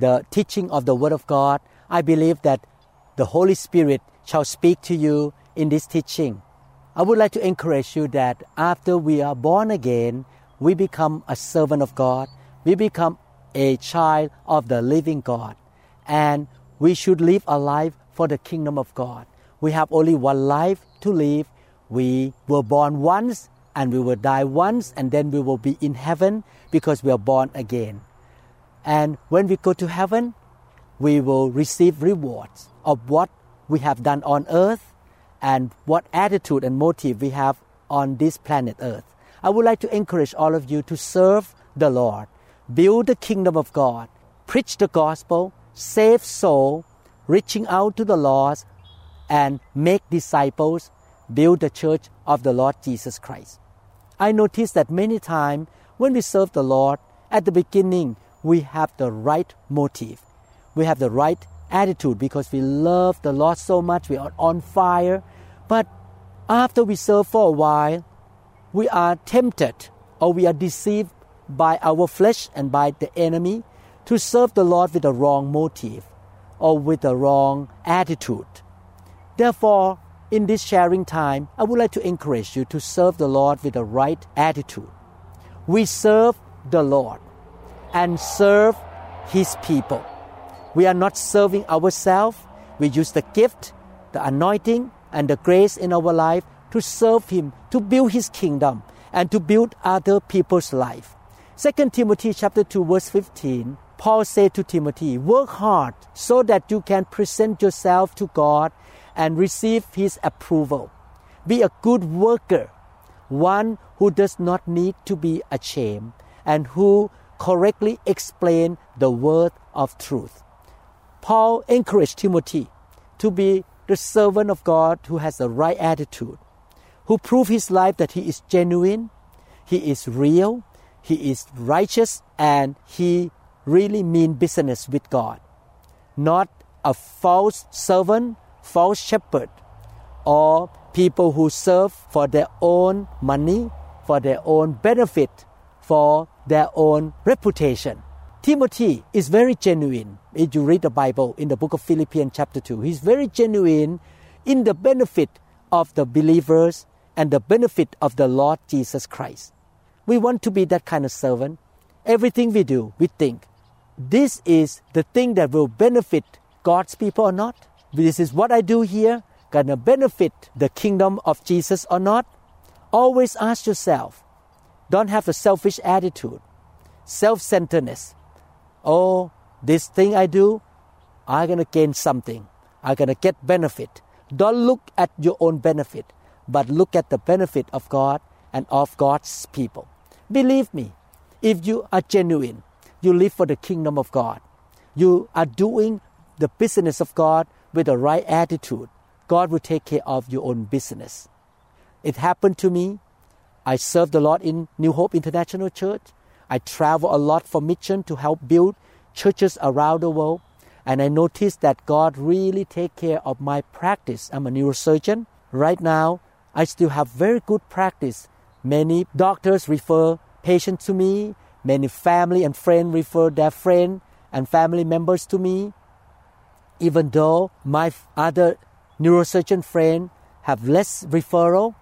the teaching of the Word of God. I believe that the Holy Spirit shall speak to you in this teaching. I would like to encourage you that after we are born again, we become a servant of God, we become a child of the living God, and we should live a life for the kingdom of God. We have only one life to live. We were born once and we will die once, and then we will be in heaven because we are born again. And when we go to heaven, we will receive rewards of what we have done on earth and what attitude and motive we have on this planet earth. I would like to encourage all of you to serve the Lord, build the kingdom of God, preach the gospel, save soul, reaching out to the lost, and make disciples, build the church of the Lord Jesus Christ. I notice that many times when we serve the Lord, at the beginning, we have the right motive. We have the right attitude because we love the Lord so much, we are on fire. But after we serve for a while, we are tempted or we are deceived by our flesh and by the enemy to serve the Lord with the wrong motive or with the wrong attitude. Therefore, in this sharing time, I would like to encourage you to serve the Lord with the right attitude. We serve the Lord and serve His people. We are not serving ourselves. We use the gift, the anointing, and the grace in our life to serve Him, to build His kingdom, and to build other people's life. 2 Timothy chapter 2 verse 15, Paul said to Timothy, work hard so that you can present yourself to God and receive His approval. Be a good worker, one who does not need to be ashamed and who correctly explain the word of truth. Paul encouraged Timothy to be the servant of God who has the right attitude, who prove his life that he is genuine, he is real, he is righteous, and he really mean business with God. Not a false servant, false shepherd, or people who serve for their own money, for their own benefit, for their own reputation. Timothy is very genuine. If you read the Bible in the book of Philippians, chapter 2, he's very genuine in the benefit of the believers and the benefit of the Lord Jesus Christ. We want to be that kind of servant. Everything we do, we think, this is the thing that will benefit God's people or not. This is what I do here, gonna benefit the kingdom of Jesus or not. Always ask yourself, don't have a selfish attitude, self centeredness. Oh, this thing I do, I'm going to gain something. I'm going to get benefit. Don't look at your own benefit, but look at the benefit of God and of God's people. Believe me, if you are genuine, you live for the kingdom of God, you are doing the business of God with the right attitude, God will take care of your own business. It happened to me I serve the Lord in New Hope International Church. I travel a lot for mission to help build churches around the world. And I noticed that God really take care of my practice. I'm a neurosurgeon. Right now, I still have very good practice. Many doctors refer patients to me. Many family and friends refer their friend and family members to me. Even though my other neurosurgeon friend have less referral,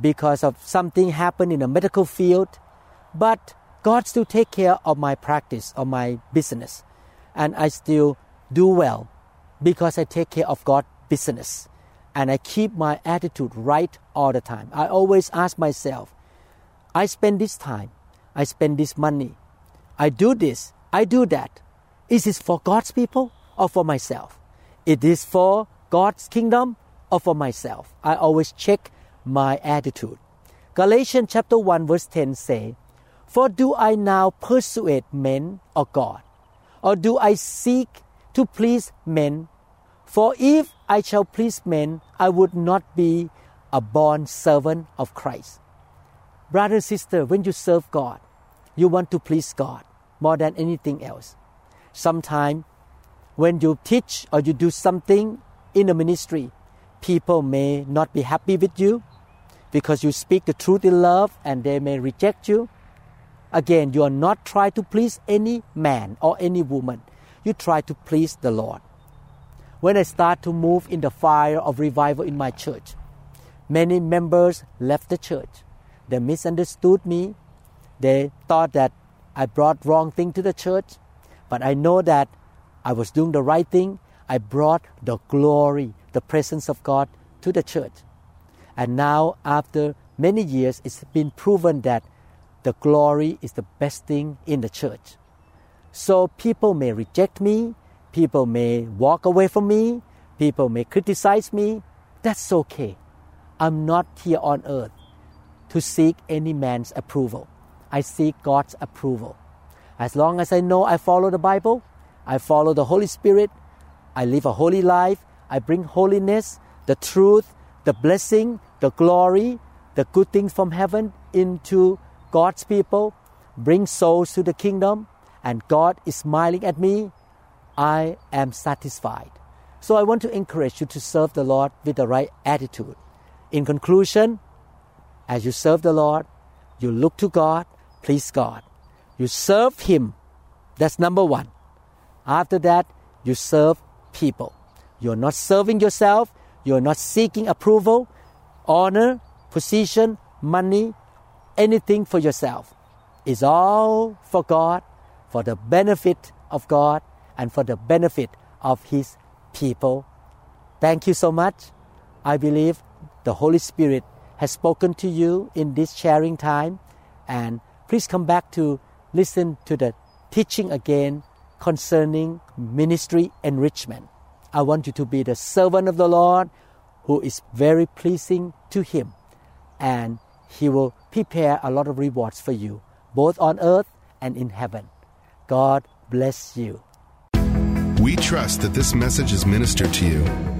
because of something happened in the medical field, but God still take care of my practice, of my business, and I still do well because I take care of God's business and I keep my attitude right all the time. I always ask myself, I spend this time, I spend this money, I do this, I do that. Is this for God's people or for myself? Is for God's kingdom or for myself. I always check my attitude. Galatians chapter 1 verse 10 say, For do I now persuade men or God? Or do I seek to please men? For if I shall please men, I would not be a born servant of Christ. Brother and sister, when you serve God, you want to please God more than anything else. Sometimes when you teach or you do something in the ministry, people may not be happy with you because you speak the truth in love and they may reject you. Again, you are not trying to please any man or any woman. You try to please the Lord. When I start to move in the fire of revival in my church, many members left the church. They misunderstood me. They thought that I brought wrong thing to the church, but I know that I was doing the right thing. I brought the glory, the presence of God to the church. And now, after many years, it's been proven that the glory is the best thing in the church. So people may reject me, people may walk away from me, people may criticize me. That's okay. I'm not here on earth to seek any man's approval. I seek God's approval. As long as I know I follow the Bible, I follow the Holy Spirit, I live a holy life, I bring holiness, the truth, the blessing, the glory, the good things from heaven into God's people, bring souls to the kingdom, and God is smiling at me, I am satisfied. So I want to encourage you to serve the Lord with the right attitude. In conclusion, as you serve the Lord, you look to God, please God. You serve Him. That's number one. After that, you serve people. You're not serving yourself, you're not seeking approval, honor, position, money, anything for yourself. It's all for God, for the benefit of God, and for the benefit of His people. Thank you so much. I believe the Holy Spirit has spoken to you in this sharing time, and please come back to listen to the teaching again concerning ministry enrichment. I want you to be the servant of the Lord who is very pleasing to Him, and He will prepare a lot of rewards for you, both on earth and in heaven. God bless you. We trust that this message is ministered to you.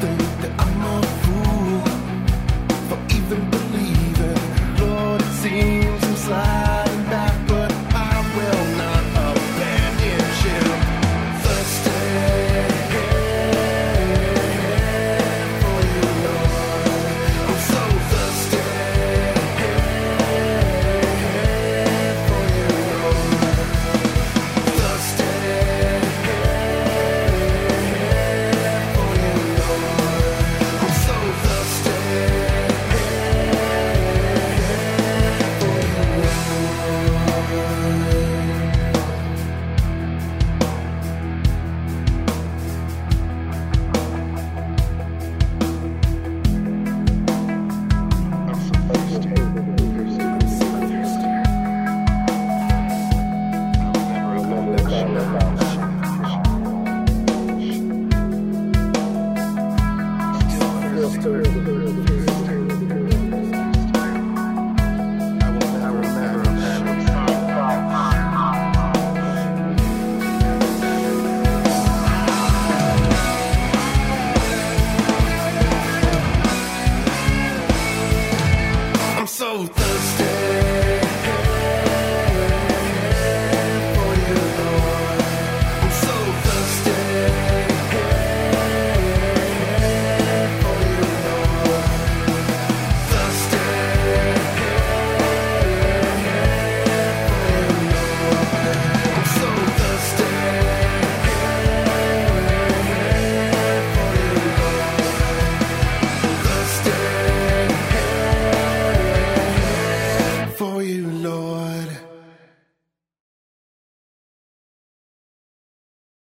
Friends